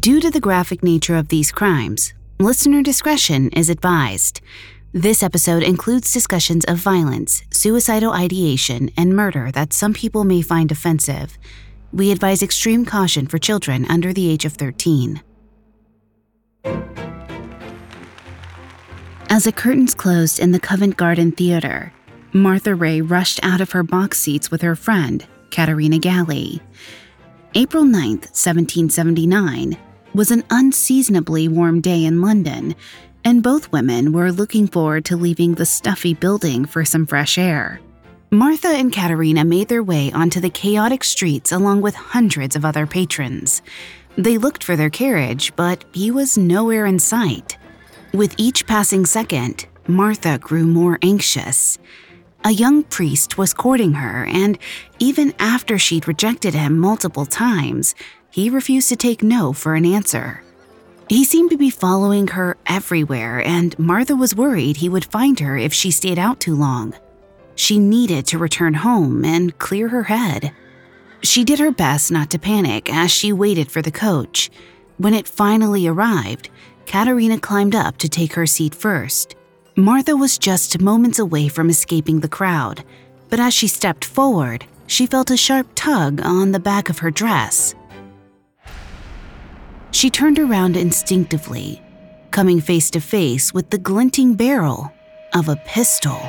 Due to the graphic nature of these crimes, listener discretion is advised. This episode includes discussions of violence, suicidal ideation, and murder that some people may find offensive. We advise extreme caution for children under the age of 13. As the curtains closed in the Covent Garden Theater, Martha Ray rushed out of her box seats with her friend, Katerina Galli. April 9, 1779, was an unseasonably warm day in London, and both women were looking forward to leaving the stuffy building for some fresh air. Martha and Katerina made their way onto the chaotic streets along with hundreds of other patrons. They looked for their carriage, but he was nowhere in sight. With each passing second, Martha grew more anxious. A young priest was courting her, and even after she'd rejected him multiple times, he refused to take no for an answer. He seemed to be following her everywhere, and Martha was worried he would find her if she stayed out too long. She needed to return home and clear her head. She did her best not to panic as she waited for the coach. When it finally arrived, Katerina climbed up to take her seat first. Martha was just moments away from escaping the crowd, but as she stepped forward, she felt a sharp tug on the back of her dress. She turned around instinctively, coming face to face with the glinting barrel of a pistol.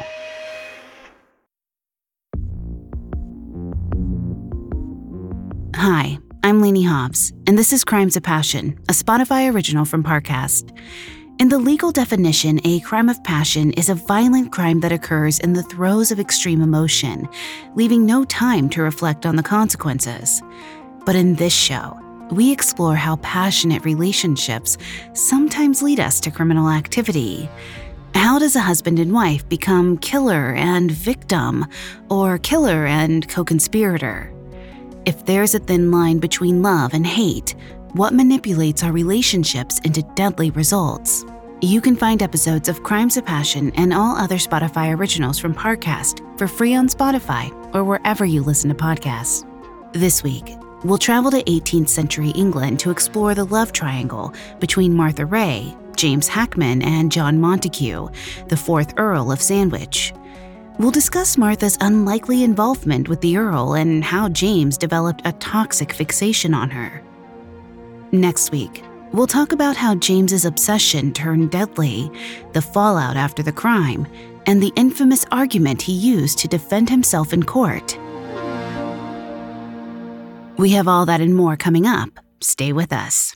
Hi, I'm Lainey Hobbs, and this is Crimes of Passion, a Spotify original from Parcast. In the legal definition, a crime of passion is a violent crime that occurs in the throes of extreme emotion, leaving no time to reflect on the consequences. But in this show, we explore how passionate relationships sometimes lead us to criminal activity. How does a husband and wife become killer and victim, or killer and co conspirator? If there's a thin line between love and hate, what manipulates our relationships into deadly results. You can find episodes of Crimes of Passion and all other Spotify originals from Parcast for free on Spotify or wherever you listen to podcasts. This week, we'll travel to 18th century England to explore the love triangle between Martha Ray, James Hackman, and John Montagu, the fourth Earl of Sandwich. We'll discuss Martha's unlikely involvement with the Earl and how James developed a toxic fixation on her. Next week, we'll talk about how James's obsession turned deadly, the fallout after the crime, and the infamous argument he used to defend himself in court. We have all that and more coming up. Stay with us.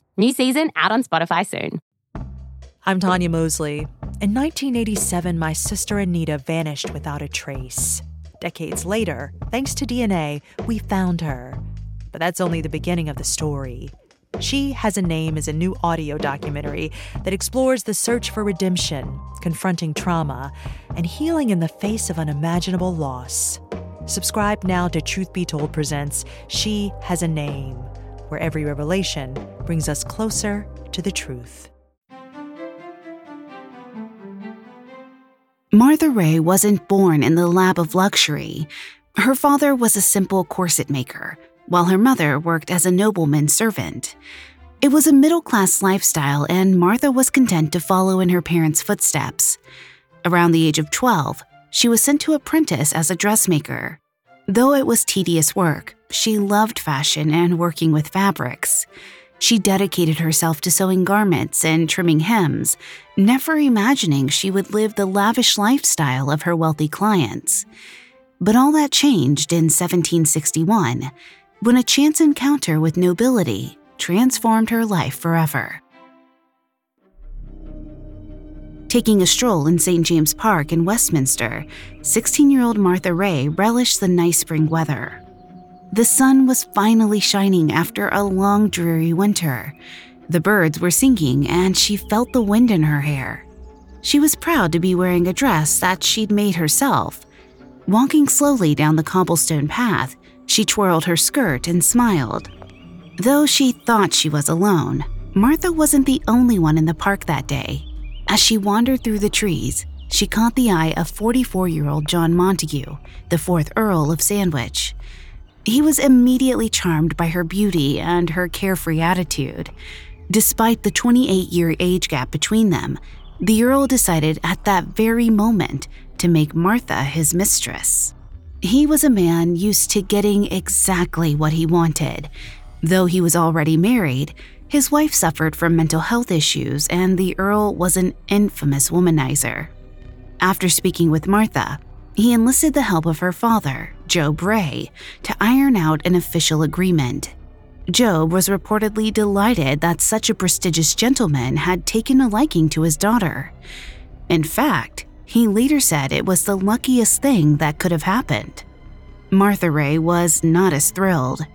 New season out on Spotify soon. I'm Tanya Mosley. In 1987, my sister Anita vanished without a trace. Decades later, thanks to DNA, we found her. But that's only the beginning of the story. She Has a Name is a new audio documentary that explores the search for redemption, confronting trauma, and healing in the face of unimaginable loss. Subscribe now to Truth Be Told Presents She Has a Name, where every revelation brings us closer to the truth. Martha Ray wasn't born in the lap of luxury. Her father was a simple corset maker while her mother worked as a nobleman's servant. It was a middle class lifestyle, and Martha was content to follow in her parents' footsteps. Around the age of 12, she was sent to apprentice as a dressmaker. Though it was tedious work, she loved fashion and working with fabrics. She dedicated herself to sewing garments and trimming hems, never imagining she would live the lavish lifestyle of her wealthy clients. But all that changed in 1761 when a chance encounter with nobility transformed her life forever. Taking a stroll in St. James Park in Westminster, 16 year old Martha Ray relished the nice spring weather. The sun was finally shining after a long, dreary winter. The birds were singing, and she felt the wind in her hair. She was proud to be wearing a dress that she'd made herself. Walking slowly down the cobblestone path, she twirled her skirt and smiled. Though she thought she was alone, Martha wasn't the only one in the park that day. As she wandered through the trees, she caught the eye of 44 year old John Montagu, the fourth Earl of Sandwich. He was immediately charmed by her beauty and her carefree attitude. Despite the 28 year age gap between them, the Earl decided at that very moment to make Martha his mistress. He was a man used to getting exactly what he wanted. Though he was already married, his wife suffered from mental health issues, and the Earl was an infamous womanizer. After speaking with Martha, he enlisted the help of her father, Job Ray, to iron out an official agreement. Job was reportedly delighted that such a prestigious gentleman had taken a liking to his daughter. In fact, he later said it was the luckiest thing that could have happened. Martha Ray was not as thrilled.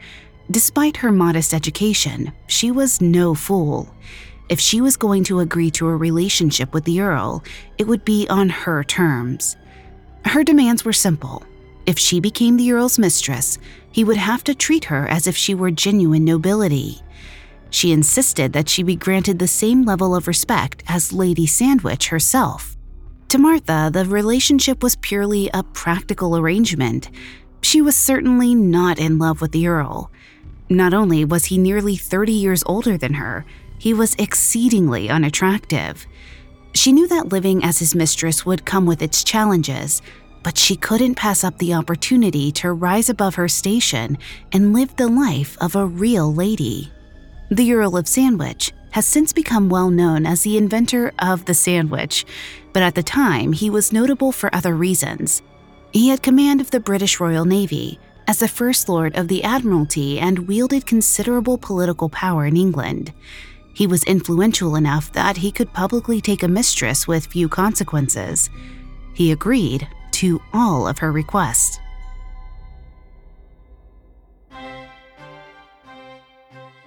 Despite her modest education, she was no fool. If she was going to agree to a relationship with the Earl, it would be on her terms. Her demands were simple. If she became the Earl's mistress, he would have to treat her as if she were genuine nobility. She insisted that she be granted the same level of respect as Lady Sandwich herself. To Martha, the relationship was purely a practical arrangement. She was certainly not in love with the Earl. Not only was he nearly 30 years older than her, he was exceedingly unattractive. She knew that living as his mistress would come with its challenges, but she couldn't pass up the opportunity to rise above her station and live the life of a real lady. The Earl of Sandwich has since become well known as the inventor of the sandwich, but at the time he was notable for other reasons. He had command of the British Royal Navy as the First Lord of the Admiralty and wielded considerable political power in England. He was influential enough that he could publicly take a mistress with few consequences. He agreed to all of her requests.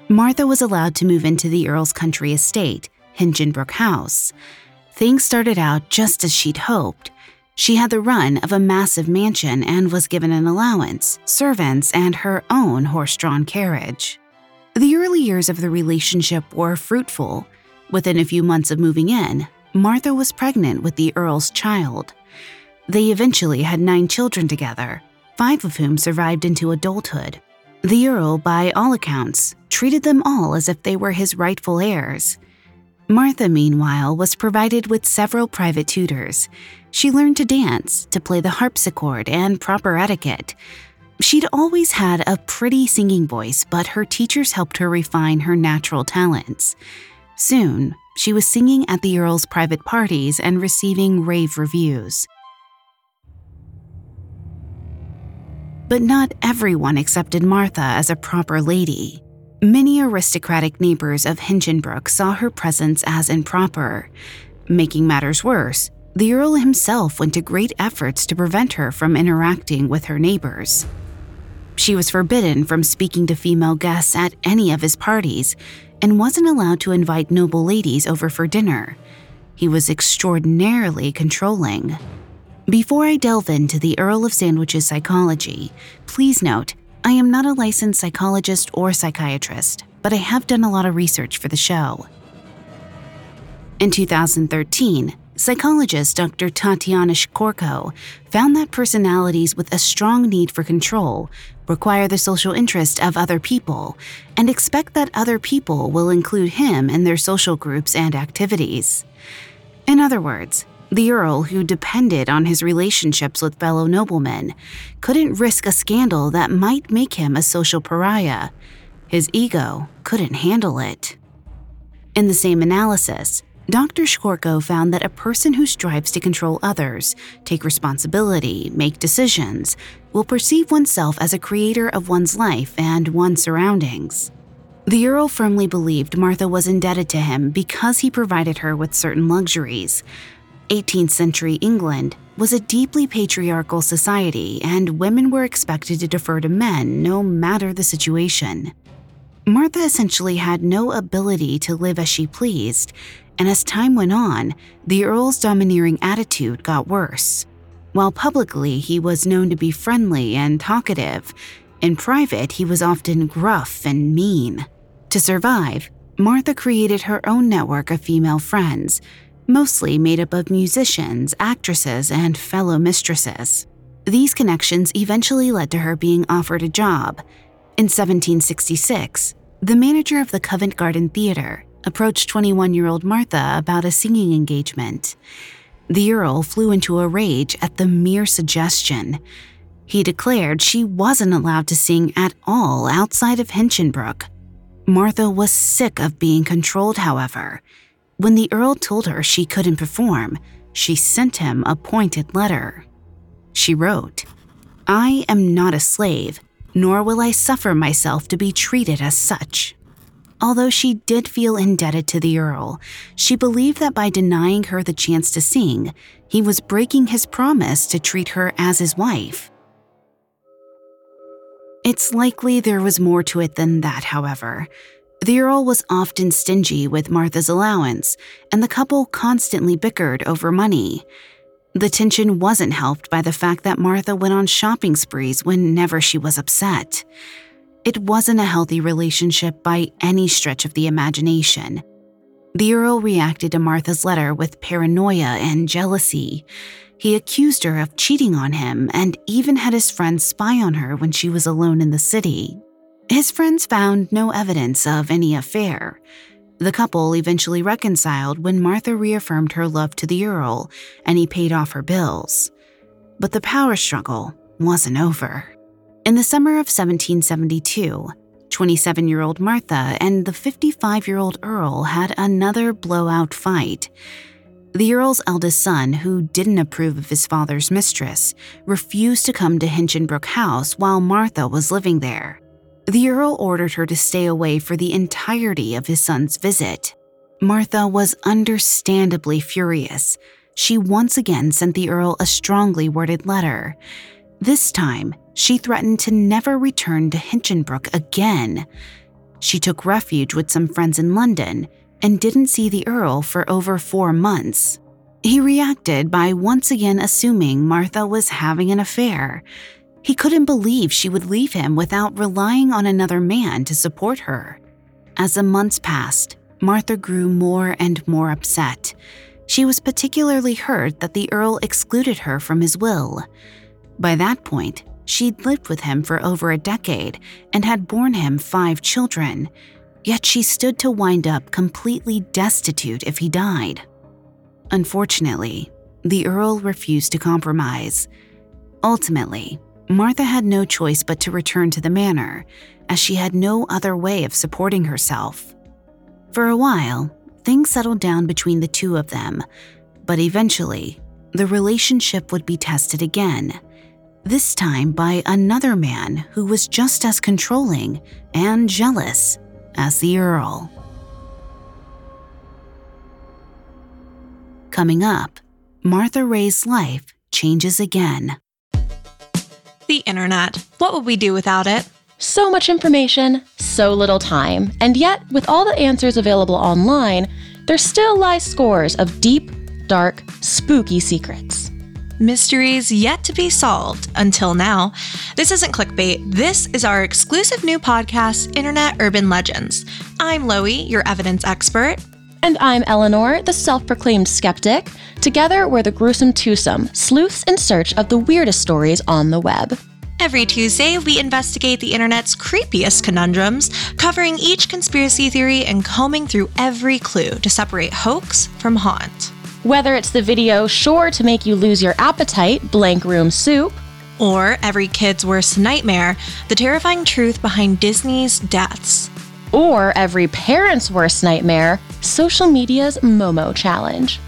Martha was allowed to move into the Earl's country estate, Hinchingbrooke House. Things started out just as she'd hoped. She had the run of a massive mansion and was given an allowance, servants, and her own horse drawn carriage. The early years of the relationship were fruitful. Within a few months of moving in, Martha was pregnant with the Earl's child. They eventually had nine children together, five of whom survived into adulthood. The Earl, by all accounts, treated them all as if they were his rightful heirs. Martha, meanwhile, was provided with several private tutors. She learned to dance, to play the harpsichord, and proper etiquette, She'd always had a pretty singing voice, but her teachers helped her refine her natural talents. Soon, she was singing at the Earl's private parties and receiving rave reviews. But not everyone accepted Martha as a proper lady. Many aristocratic neighbors of Hinchingbrooke saw her presence as improper. Making matters worse, the Earl himself went to great efforts to prevent her from interacting with her neighbors. She was forbidden from speaking to female guests at any of his parties and wasn't allowed to invite noble ladies over for dinner. He was extraordinarily controlling. Before I delve into the Earl of Sandwich's psychology, please note I am not a licensed psychologist or psychiatrist, but I have done a lot of research for the show. In 2013, Psychologist Dr. Tatiana Shkorko found that personalities with a strong need for control require the social interest of other people and expect that other people will include him in their social groups and activities. In other words, the Earl, who depended on his relationships with fellow noblemen, couldn't risk a scandal that might make him a social pariah. His ego couldn't handle it. In the same analysis, Dr. Shkorko found that a person who strives to control others, take responsibility, make decisions, will perceive oneself as a creator of one's life and one's surroundings. The Earl firmly believed Martha was indebted to him because he provided her with certain luxuries. 18th century England was a deeply patriarchal society, and women were expected to defer to men no matter the situation. Martha essentially had no ability to live as she pleased, and as time went on, the Earl's domineering attitude got worse. While publicly he was known to be friendly and talkative, in private he was often gruff and mean. To survive, Martha created her own network of female friends, mostly made up of musicians, actresses, and fellow mistresses. These connections eventually led to her being offered a job. In 1766, the manager of the Covent Garden Theatre approached 21 year old Martha about a singing engagement. The Earl flew into a rage at the mere suggestion. He declared she wasn't allowed to sing at all outside of Hinchingbrooke. Martha was sick of being controlled, however. When the Earl told her she couldn't perform, she sent him a pointed letter. She wrote, I am not a slave, nor will I suffer myself to be treated as such. Although she did feel indebted to the Earl, she believed that by denying her the chance to sing, he was breaking his promise to treat her as his wife. It's likely there was more to it than that, however. The Earl was often stingy with Martha's allowance, and the couple constantly bickered over money. The tension wasn't helped by the fact that Martha went on shopping sprees whenever she was upset. It wasn't a healthy relationship by any stretch of the imagination. The Earl reacted to Martha's letter with paranoia and jealousy. He accused her of cheating on him and even had his friends spy on her when she was alone in the city. His friends found no evidence of any affair. The couple eventually reconciled when Martha reaffirmed her love to the Earl and he paid off her bills. But the power struggle wasn't over. In the summer of 1772, 27 year old Martha and the 55 year old Earl had another blowout fight. The Earl's eldest son, who didn't approve of his father's mistress, refused to come to Hinchingbrooke House while Martha was living there. The Earl ordered her to stay away for the entirety of his son's visit. Martha was understandably furious. She once again sent the Earl a strongly worded letter. This time, she threatened to never return to Hinchingbrooke again. She took refuge with some friends in London and didn't see the Earl for over four months. He reacted by once again assuming Martha was having an affair. He couldn't believe she would leave him without relying on another man to support her. As the months passed, Martha grew more and more upset. She was particularly hurt that the Earl excluded her from his will. By that point, she'd lived with him for over a decade and had borne him five children, yet she stood to wind up completely destitute if he died. Unfortunately, the Earl refused to compromise. Ultimately, Martha had no choice but to return to the manor, as she had no other way of supporting herself. For a while, things settled down between the two of them, but eventually, the relationship would be tested again this time by another man who was just as controlling and jealous as the Earl. Coming up, Martha Ray's life changes again. The internet. What would we do without it? So much information, so little time, and yet, with all the answers available online, there still lie scores of deep, dark, spooky secrets mysteries yet to be solved until now. This isn't clickbait. This is our exclusive new podcast, Internet Urban Legends. I'm Loie, your evidence expert. And I'm Eleanor, the self proclaimed skeptic. Together, we're the gruesome twosome, sleuths in search of the weirdest stories on the web. Every Tuesday, we investigate the internet's creepiest conundrums, covering each conspiracy theory and combing through every clue to separate hoax from haunt. Whether it's the video sure to make you lose your appetite, blank room soup, or every kid's worst nightmare, the terrifying truth behind Disney's deaths. Or every parent's worst nightmare, social media's Momo challenge.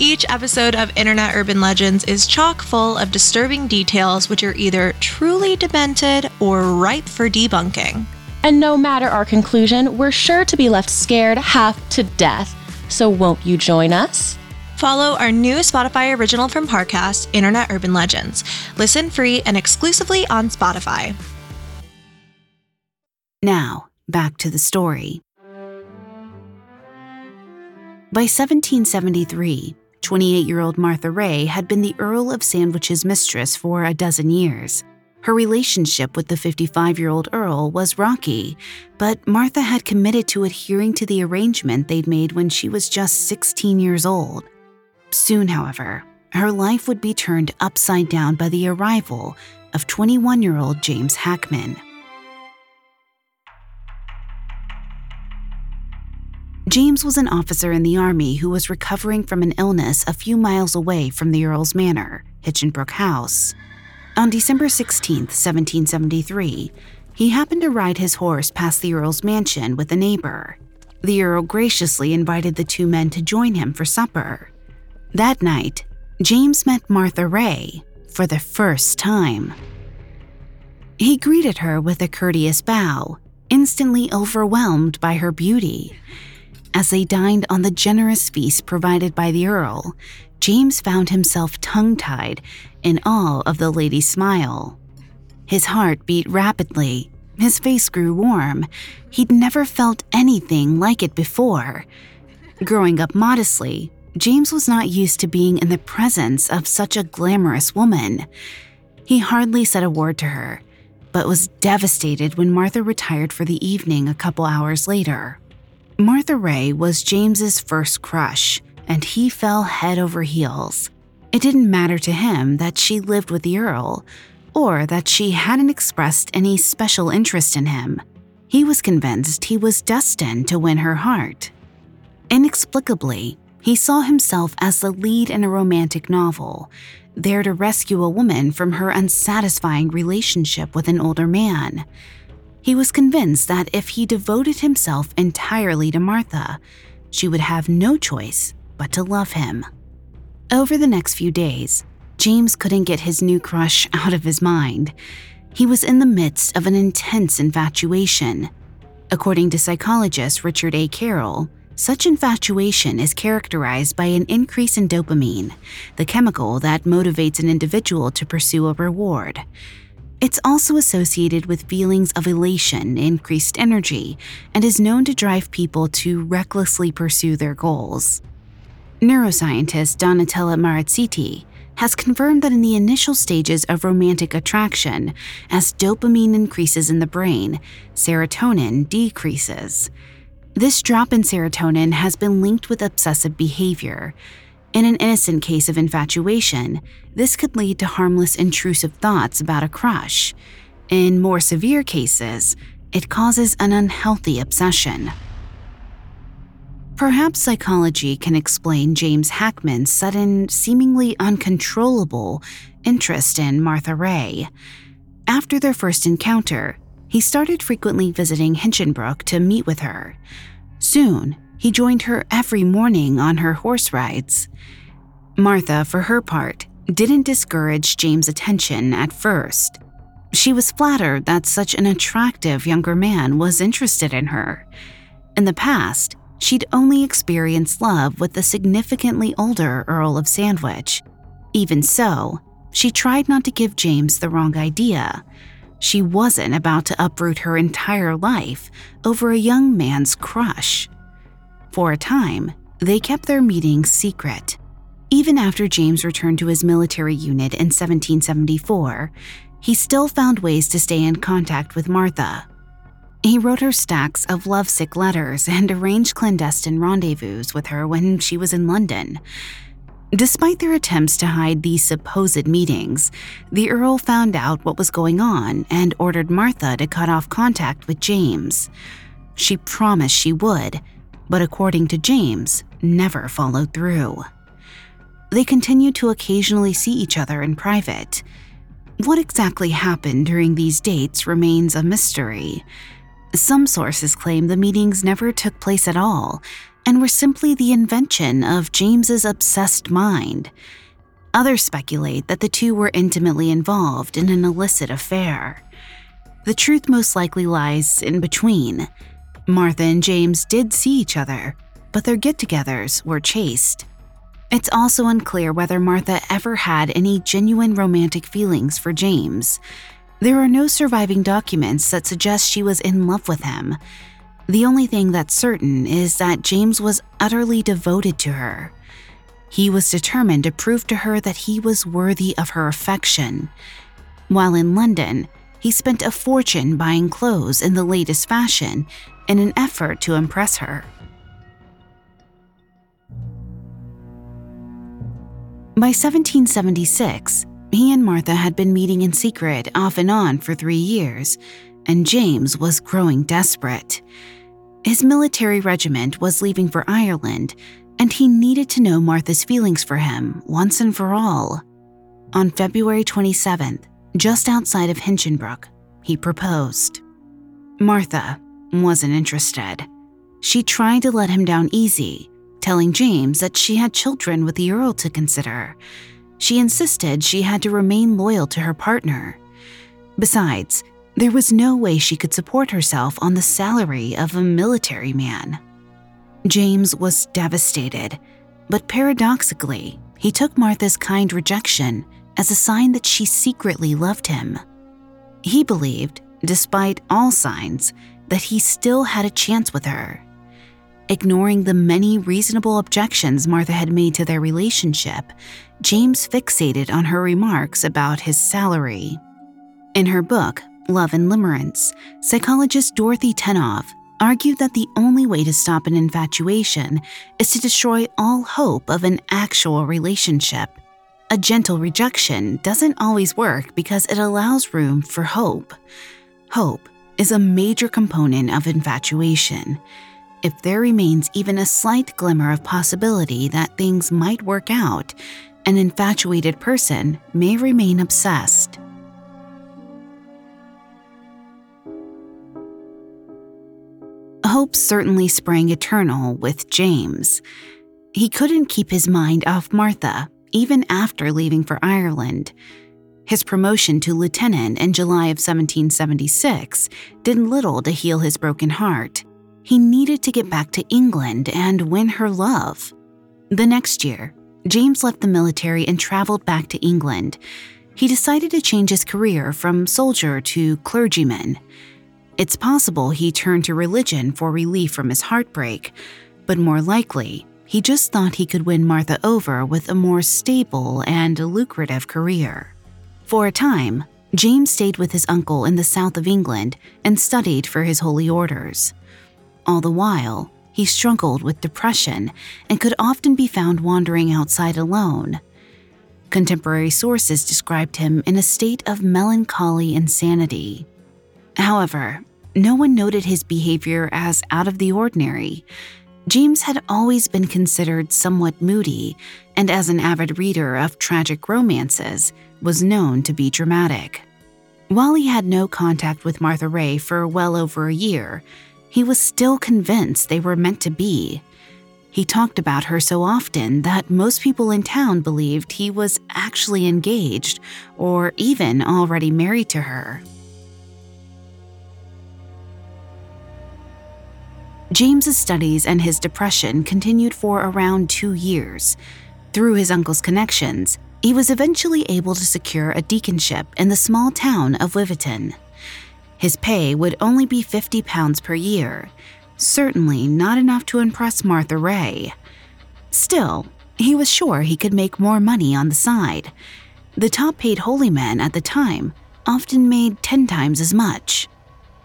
Each episode of Internet Urban Legends is chock full of disturbing details which are either truly demented or ripe for debunking. And no matter our conclusion, we're sure to be left scared half to death. So won't you join us? Follow our new Spotify original from Parcast, Internet Urban Legends. Listen free and exclusively on Spotify. Now, back to the story. By 1773, 28 year old Martha Ray had been the Earl of Sandwich's mistress for a dozen years. Her relationship with the 55 year old Earl was rocky, but Martha had committed to adhering to the arrangement they'd made when she was just 16 years old. Soon, however, her life would be turned upside down by the arrival of 21 year old James Hackman. James was an officer in the Army who was recovering from an illness a few miles away from the Earl's Manor, Hinchingbrooke House. On December 16, 1773, he happened to ride his horse past the Earl's mansion with a neighbor. The Earl graciously invited the two men to join him for supper. That night, James met Martha Ray for the first time. He greeted her with a courteous bow, instantly overwhelmed by her beauty. As they dined on the generous feast provided by the Earl, James found himself tongue tied in awe of the lady's smile. His heart beat rapidly, his face grew warm. He'd never felt anything like it before. Growing up modestly, James was not used to being in the presence of such a glamorous woman. He hardly said a word to her, but was devastated when Martha retired for the evening a couple hours later. Martha Ray was James's first crush, and he fell head over heels. It didn't matter to him that she lived with the Earl, or that she hadn't expressed any special interest in him. He was convinced he was destined to win her heart. Inexplicably, he saw himself as the lead in a romantic novel, there to rescue a woman from her unsatisfying relationship with an older man. He was convinced that if he devoted himself entirely to Martha, she would have no choice but to love him. Over the next few days, James couldn't get his new crush out of his mind. He was in the midst of an intense infatuation. According to psychologist Richard A. Carroll, such infatuation is characterized by an increase in dopamine, the chemical that motivates an individual to pursue a reward. It's also associated with feelings of elation, increased energy, and is known to drive people to recklessly pursue their goals. Neuroscientist Donatella Marazziti has confirmed that in the initial stages of romantic attraction, as dopamine increases in the brain, serotonin decreases. This drop in serotonin has been linked with obsessive behavior, in an innocent case of infatuation, this could lead to harmless intrusive thoughts about a crush. In more severe cases, it causes an unhealthy obsession. Perhaps psychology can explain James Hackman's sudden, seemingly uncontrollable interest in Martha Ray. After their first encounter, he started frequently visiting Hinchingbrooke to meet with her. Soon, he joined her every morning on her horse rides. Martha, for her part, didn't discourage James' attention at first. She was flattered that such an attractive younger man was interested in her. In the past, she'd only experienced love with the significantly older Earl of Sandwich. Even so, she tried not to give James the wrong idea. She wasn't about to uproot her entire life over a young man's crush. For a time, they kept their meetings secret. Even after James returned to his military unit in 1774, he still found ways to stay in contact with Martha. He wrote her stacks of lovesick letters and arranged clandestine rendezvous with her when she was in London. Despite their attempts to hide these supposed meetings, the Earl found out what was going on and ordered Martha to cut off contact with James. She promised she would, but according to James, never followed through. They continued to occasionally see each other in private. What exactly happened during these dates remains a mystery. Some sources claim the meetings never took place at all and were simply the invention of James's obsessed mind. Others speculate that the two were intimately involved in an illicit affair. The truth most likely lies in between. Martha and James did see each other, but their get togethers were chaste. It's also unclear whether Martha ever had any genuine romantic feelings for James. There are no surviving documents that suggest she was in love with him. The only thing that's certain is that James was utterly devoted to her. He was determined to prove to her that he was worthy of her affection. While in London, he spent a fortune buying clothes in the latest fashion in an effort to impress her. By 1776, he and Martha had been meeting in secret off and on for three years, and James was growing desperate. His military regiment was leaving for Ireland, and he needed to know Martha's feelings for him once and for all. On February 27th, just outside of Hinchingbrooke, he proposed. Martha wasn't interested. She tried to let him down easy, telling James that she had children with the Earl to consider. She insisted she had to remain loyal to her partner. Besides, there was no way she could support herself on the salary of a military man. James was devastated, but paradoxically, he took Martha's kind rejection as a sign that she secretly loved him. He believed, despite all signs, that he still had a chance with her. Ignoring the many reasonable objections Martha had made to their relationship, James fixated on her remarks about his salary. In her book, Love and Limerence, psychologist Dorothy Tennov argued that the only way to stop an infatuation is to destroy all hope of an actual relationship. A gentle rejection doesn't always work because it allows room for hope. Hope is a major component of infatuation. If there remains even a slight glimmer of possibility that things might work out, an infatuated person may remain obsessed. Hope certainly sprang eternal with James. He couldn't keep his mind off Martha even after leaving for Ireland. His promotion to lieutenant in July of 1776 did little to heal his broken heart. He needed to get back to England and win her love. The next year, James left the military and traveled back to England. He decided to change his career from soldier to clergyman. It's possible he turned to religion for relief from his heartbreak, but more likely, he just thought he could win Martha over with a more stable and lucrative career. For a time, James stayed with his uncle in the south of England and studied for his holy orders. All the while, he struggled with depression and could often be found wandering outside alone. Contemporary sources described him in a state of melancholy insanity. However, no one noted his behavior as out of the ordinary, James had always been considered somewhat moody, and as an avid reader of tragic romances, was known to be dramatic. While he had no contact with Martha Ray for well over a year, he was still convinced they were meant to be. He talked about her so often that most people in town believed he was actually engaged or even already married to her. James's studies and his depression continued for around two years. Through his uncle's connections, he was eventually able to secure a deaconship in the small town of Wiveton. His pay would only be 50 pounds per year, certainly not enough to impress Martha Ray. Still, he was sure he could make more money on the side. The top paid holy men at the time often made 10 times as much.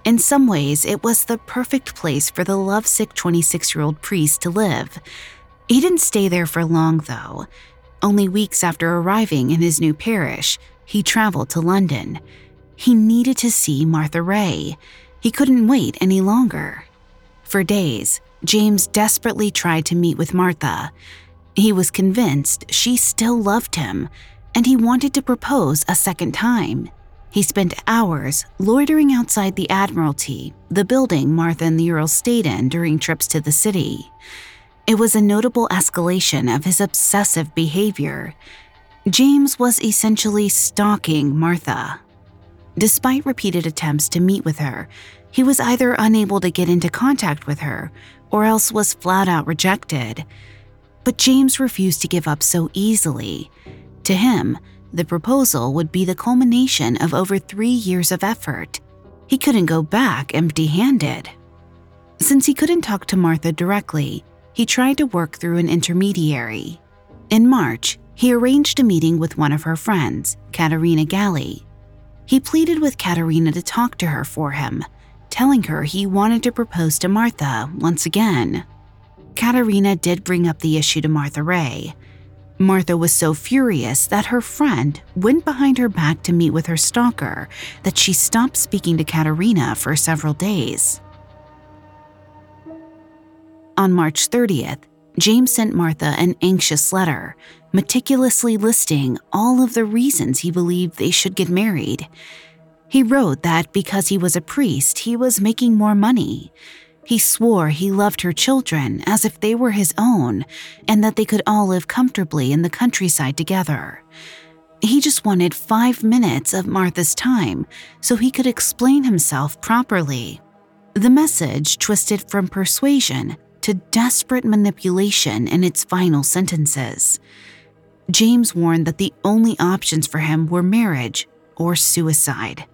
In some ways, it was the perfect place for the lovesick 26 year old priest to live. He didn't stay there for long, though. Only weeks after arriving in his new parish, he traveled to London. He needed to see Martha Ray. He couldn't wait any longer. For days, James desperately tried to meet with Martha. He was convinced she still loved him, and he wanted to propose a second time. He spent hours loitering outside the Admiralty, the building Martha and the Earl stayed in during trips to the city. It was a notable escalation of his obsessive behavior. James was essentially stalking Martha. Despite repeated attempts to meet with her, he was either unable to get into contact with her or else was flat out rejected. But James refused to give up so easily. To him, The proposal would be the culmination of over three years of effort. He couldn't go back empty handed. Since he couldn't talk to Martha directly, he tried to work through an intermediary. In March, he arranged a meeting with one of her friends, Katerina Galli. He pleaded with Katerina to talk to her for him, telling her he wanted to propose to Martha once again. Katerina did bring up the issue to Martha Ray. Martha was so furious that her friend went behind her back to meet with her stalker that she stopped speaking to Katerina for several days. On March 30th, James sent Martha an anxious letter, meticulously listing all of the reasons he believed they should get married. He wrote that because he was a priest, he was making more money. He swore he loved her children as if they were his own and that they could all live comfortably in the countryside together. He just wanted five minutes of Martha's time so he could explain himself properly. The message twisted from persuasion to desperate manipulation in its final sentences. James warned that the only options for him were marriage or suicide.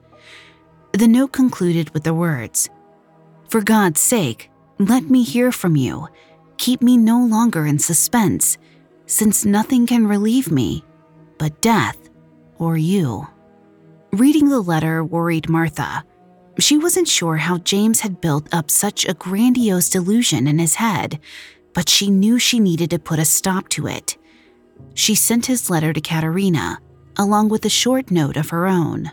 The note concluded with the words For God's sake, let me hear from you. Keep me no longer in suspense, since nothing can relieve me but death or you. Reading the letter worried Martha. She wasn't sure how James had built up such a grandiose delusion in his head, but she knew she needed to put a stop to it. She sent his letter to Katerina, along with a short note of her own.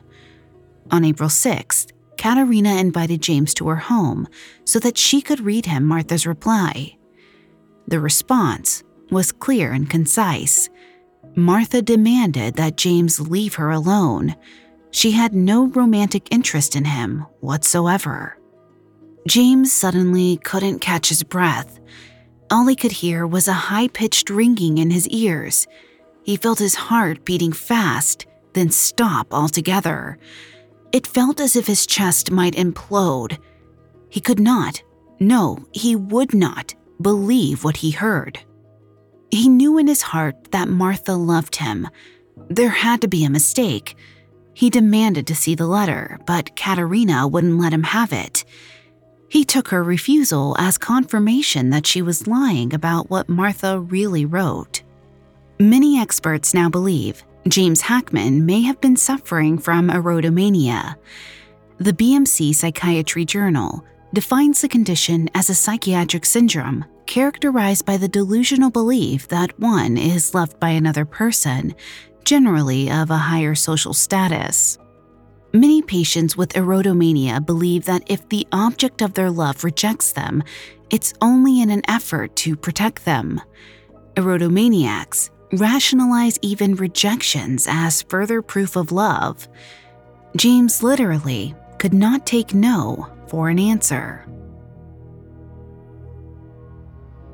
On April 6th, Katerina invited James to her home so that she could read him Martha's reply. The response was clear and concise. Martha demanded that James leave her alone. She had no romantic interest in him whatsoever. James suddenly couldn't catch his breath. All he could hear was a high pitched ringing in his ears. He felt his heart beating fast, then stop altogether. It felt as if his chest might implode. He could not, no, he would not, believe what he heard. He knew in his heart that Martha loved him. There had to be a mistake. He demanded to see the letter, but Katerina wouldn't let him have it. He took her refusal as confirmation that she was lying about what Martha really wrote. Many experts now believe James Hackman may have been suffering from erotomania. The BMC Psychiatry Journal defines the condition as a psychiatric syndrome characterized by the delusional belief that one is loved by another person, generally of a higher social status. Many patients with erotomania believe that if the object of their love rejects them, it's only in an effort to protect them. Erotomaniacs rationalize even rejections as further proof of love. James literally could not take no for an answer.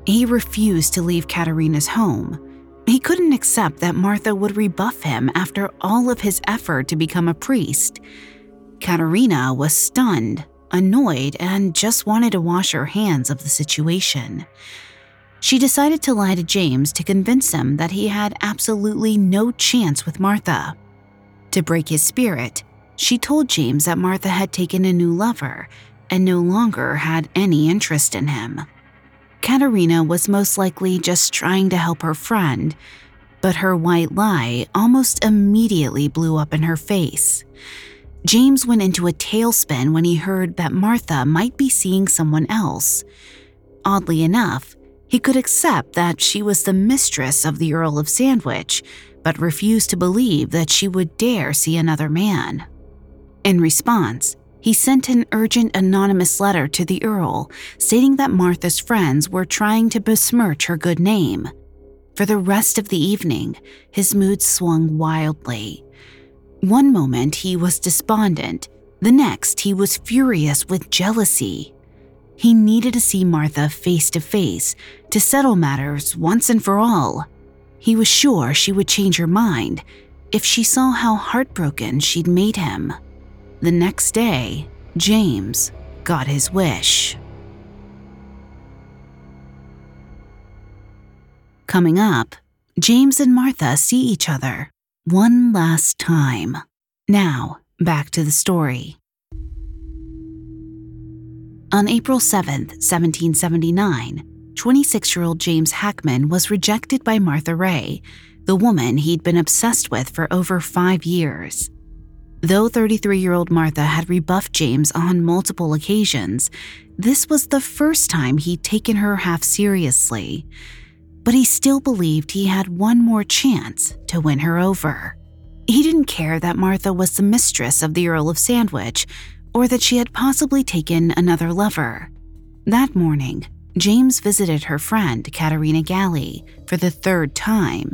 He refused to leave Katerina's home. He couldn't accept that Martha would rebuff him after all of his effort to become a priest. Katerina was stunned, annoyed, and just wanted to wash her hands of the situation. She decided to lie to James to convince him that he had absolutely no chance with Martha. To break his spirit, she told James that Martha had taken a new lover and no longer had any interest in him. Katerina was most likely just trying to help her friend, but her white lie almost immediately blew up in her face. James went into a tailspin when he heard that Martha might be seeing someone else. Oddly enough, he could accept that she was the mistress of the Earl of Sandwich, but refused to believe that she would dare see another man. In response, he sent an urgent anonymous letter to the Earl stating that Martha's friends were trying to besmirch her good name. For the rest of the evening, his mood swung wildly. One moment he was despondent, the next he was furious with jealousy. He needed to see Martha face to face to settle matters once and for all. He was sure she would change her mind if she saw how heartbroken she'd made him. The next day, James got his wish. Coming up, James and Martha see each other. one last time. Now, back to the story. On April 7, 1779, 26 year old James Hackman was rejected by Martha Ray, the woman he'd been obsessed with for over five years. Though 33 year old Martha had rebuffed James on multiple occasions, this was the first time he'd taken her half seriously. But he still believed he had one more chance to win her over. He didn't care that Martha was the mistress of the Earl of Sandwich or that she had possibly taken another lover. That morning, James visited her friend, Katerina Galli, for the third time.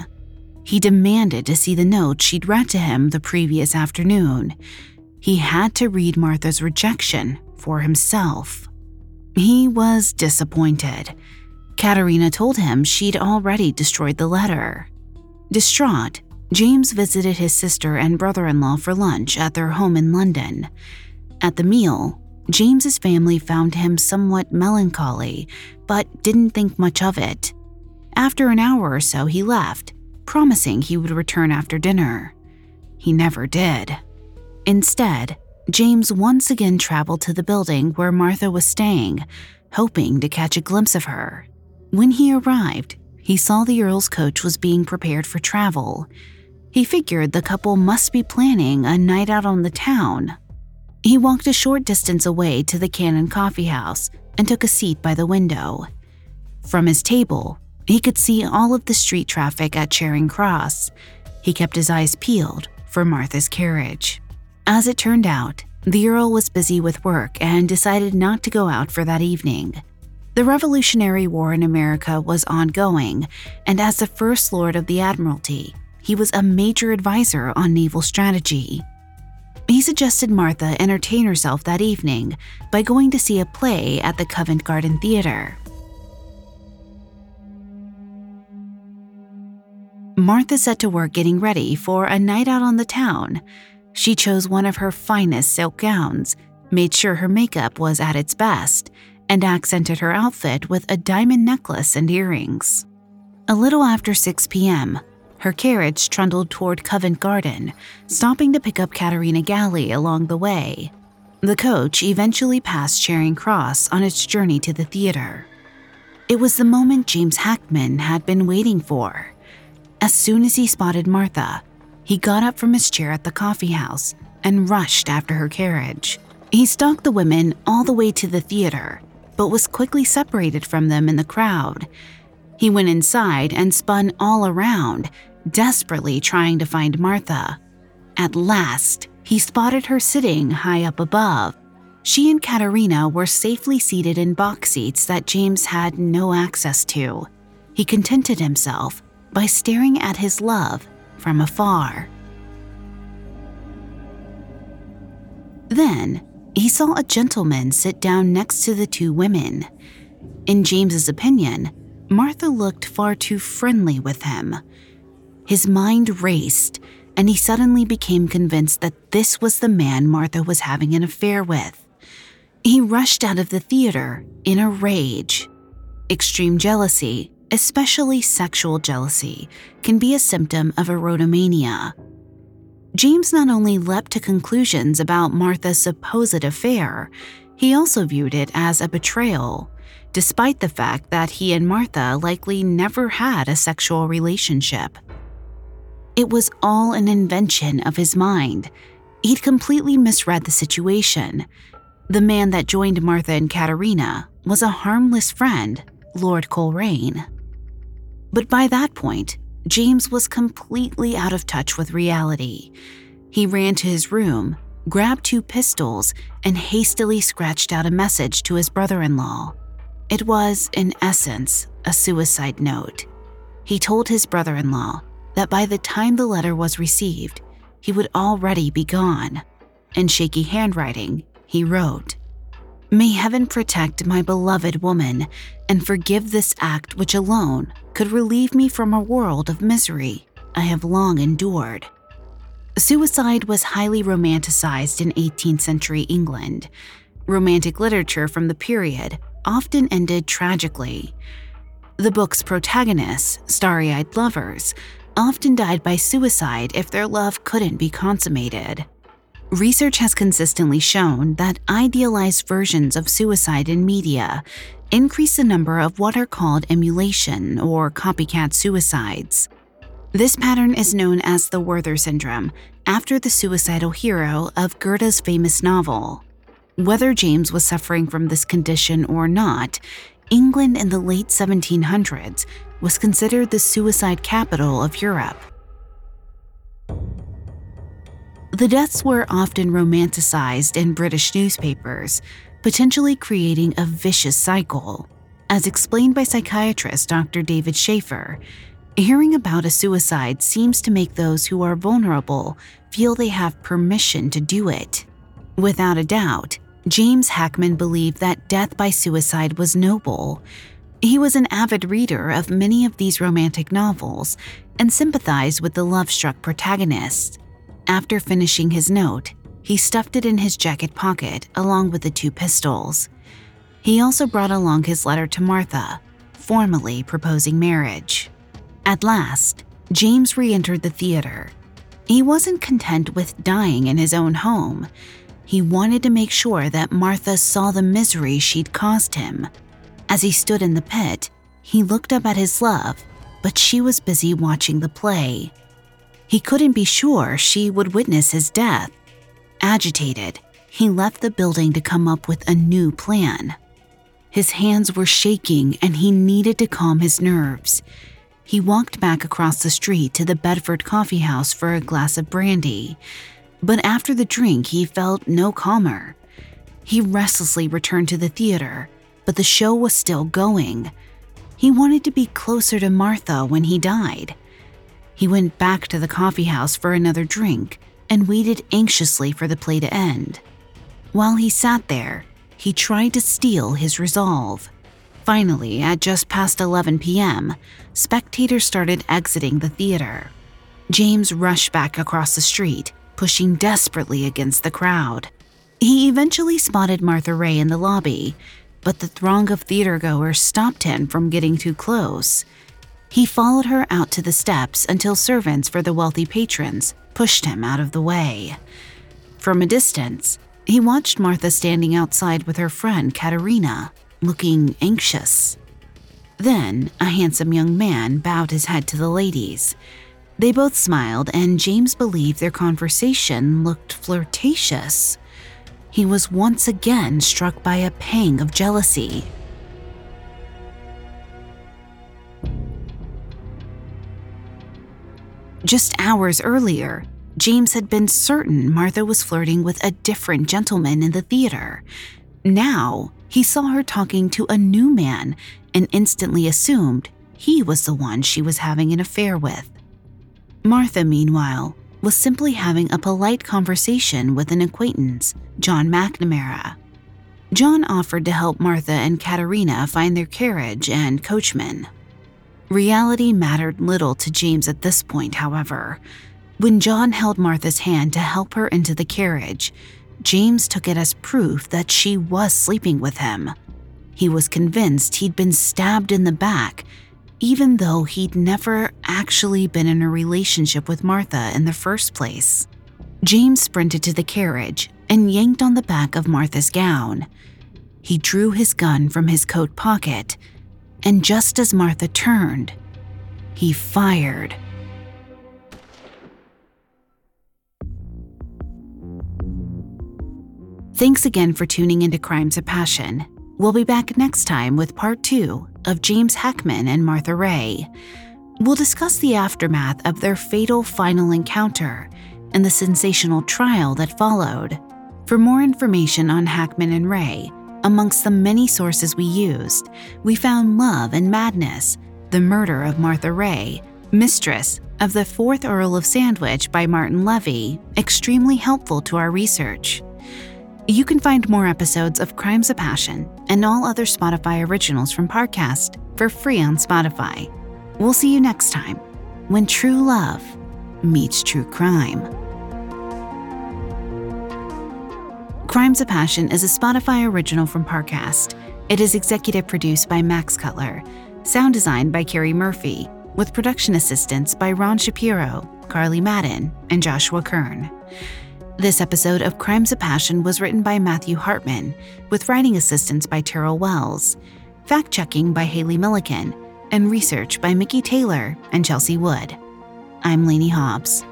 He demanded to see the note she'd read to him the previous afternoon. He had to read Martha's rejection for himself. He was disappointed. Katerina told him she'd already destroyed the letter. Distraught, James visited his sister and brother in law for lunch at their home in London. At the meal, James's family found him somewhat melancholy, but didn't think much of it. After an hour or so, he left, promising he would return after dinner. He never did. Instead, James once again traveled to the building where Martha was staying, hoping to catch a glimpse of her. When he arrived, he saw the Earl's coach was being prepared for travel. He figured the couple must be planning a night out on the town he walked a short distance away to the Cannon Coffee House and took a seat by the window. From his table, he could see all of the street traffic at Charing Cross. He kept his eyes peeled for Martha's carriage. As it turned out, the Earl was busy with work and decided not to go out for that evening. The Revolutionary War in America was ongoing, and as the First Lord of the Admiralty, he was a major advisor on naval strategy. He suggested Martha entertain herself that evening by going to see a play at the Covent Garden Theatre. Martha set to work getting ready for a night out on the town. She chose one of her finest silk gowns, made sure her makeup was at its best, and accented her outfit with a diamond necklace and earrings. A little after 6 p.m., her carriage trundled toward Covent Garden, stopping to pick up Katerina Galli along the way. The coach eventually passed Charing Cross on its journey to the theater. It was the moment James Hackman had been waiting for. As soon as he spotted Martha, he got up from his chair at the coffee house and rushed after her carriage. He stalked the women all the way to the theater, but was quickly separated from them in the crowd. He went inside and spun all around, desperately trying to find Martha. At last, he spotted her sitting high up above. She and Katerina were safely seated in box seats that James had no access to. He contented himself by staring at his love from afar. Then, he saw a gentleman sit down next to the two women. In James's opinion, Martha looked far too friendly with him. His mind raced, and he suddenly became convinced that this was the man Martha was having an affair with. He rushed out of the theater in a rage. Extreme jealousy, especially sexual jealousy, can be a symptom of erotomania. James not only leapt to conclusions about Martha's supposed affair, he also viewed it as a betrayal, despite the fact that he and Martha likely never had a sexual relationship. It was all an invention of his mind. He'd completely misread the situation. The man that joined Martha and Katerina was a harmless friend, Lord Coleraine. But by that point, James was completely out of touch with reality. He ran to his room, grabbed two pistols, and hastily scratched out a message to his brother in law. It was, in essence, a suicide note. He told his brother in law that by the time the letter was received, he would already be gone. In shaky handwriting, he wrote, May heaven protect my beloved woman and forgive this act which alone could relieve me from a world of misery I have long endured. Suicide was highly romanticized in 18th century England. Romantic literature from the period often ended tragically. The book's protagonists, starry eyed lovers, often died by suicide if their love couldn't be consummated. Research has consistently shown that idealized versions of suicide in media increase the number of what are called emulation or copycat suicides. This pattern is known as the Werther syndrome, after the suicidal hero of Goethe's famous novel. Whether James was suffering from this condition or not, England in the late 1700s was considered the suicide capital of Europe. The deaths were often romanticized in British newspapers, potentially creating a vicious cycle. As explained by psychiatrist Dr. David Shaffer, hearing about a suicide seems to make those who are vulnerable feel they have permission to do it. Without a doubt, James Hackman believed that death by suicide was noble. He was an avid reader of many of these romantic novels and sympathized with the love struck protagonist. After finishing his note, he stuffed it in his jacket pocket along with the two pistols. He also brought along his letter to Martha, formally proposing marriage. At last, James re entered the theater. He wasn't content with dying in his own home. He wanted to make sure that Martha saw the misery she'd caused him. As he stood in the pit, he looked up at his love, but she was busy watching the play. He couldn't be sure she would witness his death. Agitated, he left the building to come up with a new plan. His hands were shaking and he needed to calm his nerves. He walked back across the street to the Bedford Coffee House for a glass of brandy. But after the drink, he felt no calmer. He restlessly returned to the theater, but the show was still going. He wanted to be closer to Martha when he died. He went back to the coffee house for another drink and waited anxiously for the play to end. While he sat there, he tried to steel his resolve. Finally, at just past 11 p.m., spectators started exiting the theater. James rushed back across the street, pushing desperately against the crowd. He eventually spotted Martha Ray in the lobby, but the throng of theatergoers stopped him from getting too close. He followed her out to the steps until servants for the wealthy patrons pushed him out of the way. From a distance, he watched Martha standing outside with her friend Katerina, looking anxious. Then, a handsome young man bowed his head to the ladies. They both smiled, and James believed their conversation looked flirtatious. He was once again struck by a pang of jealousy. Just hours earlier, James had been certain Martha was flirting with a different gentleman in the theater. Now, he saw her talking to a new man and instantly assumed he was the one she was having an affair with. Martha, meanwhile, was simply having a polite conversation with an acquaintance, John McNamara. John offered to help Martha and Katerina find their carriage and coachman. Reality mattered little to James at this point, however. When John held Martha's hand to help her into the carriage, James took it as proof that she was sleeping with him. He was convinced he'd been stabbed in the back, even though he'd never actually been in a relationship with Martha in the first place. James sprinted to the carriage and yanked on the back of Martha's gown. He drew his gun from his coat pocket and just as Martha turned, he fired. Thanks again for tuning into Crimes of Passion. We'll be back next time with part two of James Hackman and Martha Ray. We'll discuss the aftermath of their fatal final encounter and the sensational trial that followed. For more information on Hackman and Ray, Amongst the many sources we used, we found Love and Madness, The Murder of Martha Ray, Mistress of the Fourth Earl of Sandwich by Martin Levy, extremely helpful to our research. You can find more episodes of Crimes of Passion and all other Spotify originals from Parcast for free on Spotify. We'll see you next time when true love meets true crime. Crimes of Passion is a Spotify original from Parcast. It is executive produced by Max Cutler, sound designed by Carrie Murphy, with production assistance by Ron Shapiro, Carly Madden, and Joshua Kern. This episode of Crimes of Passion was written by Matthew Hartman, with writing assistance by Terrell Wells, fact checking by Haley Milliken, and research by Mickey Taylor and Chelsea Wood. I'm Lainey Hobbs.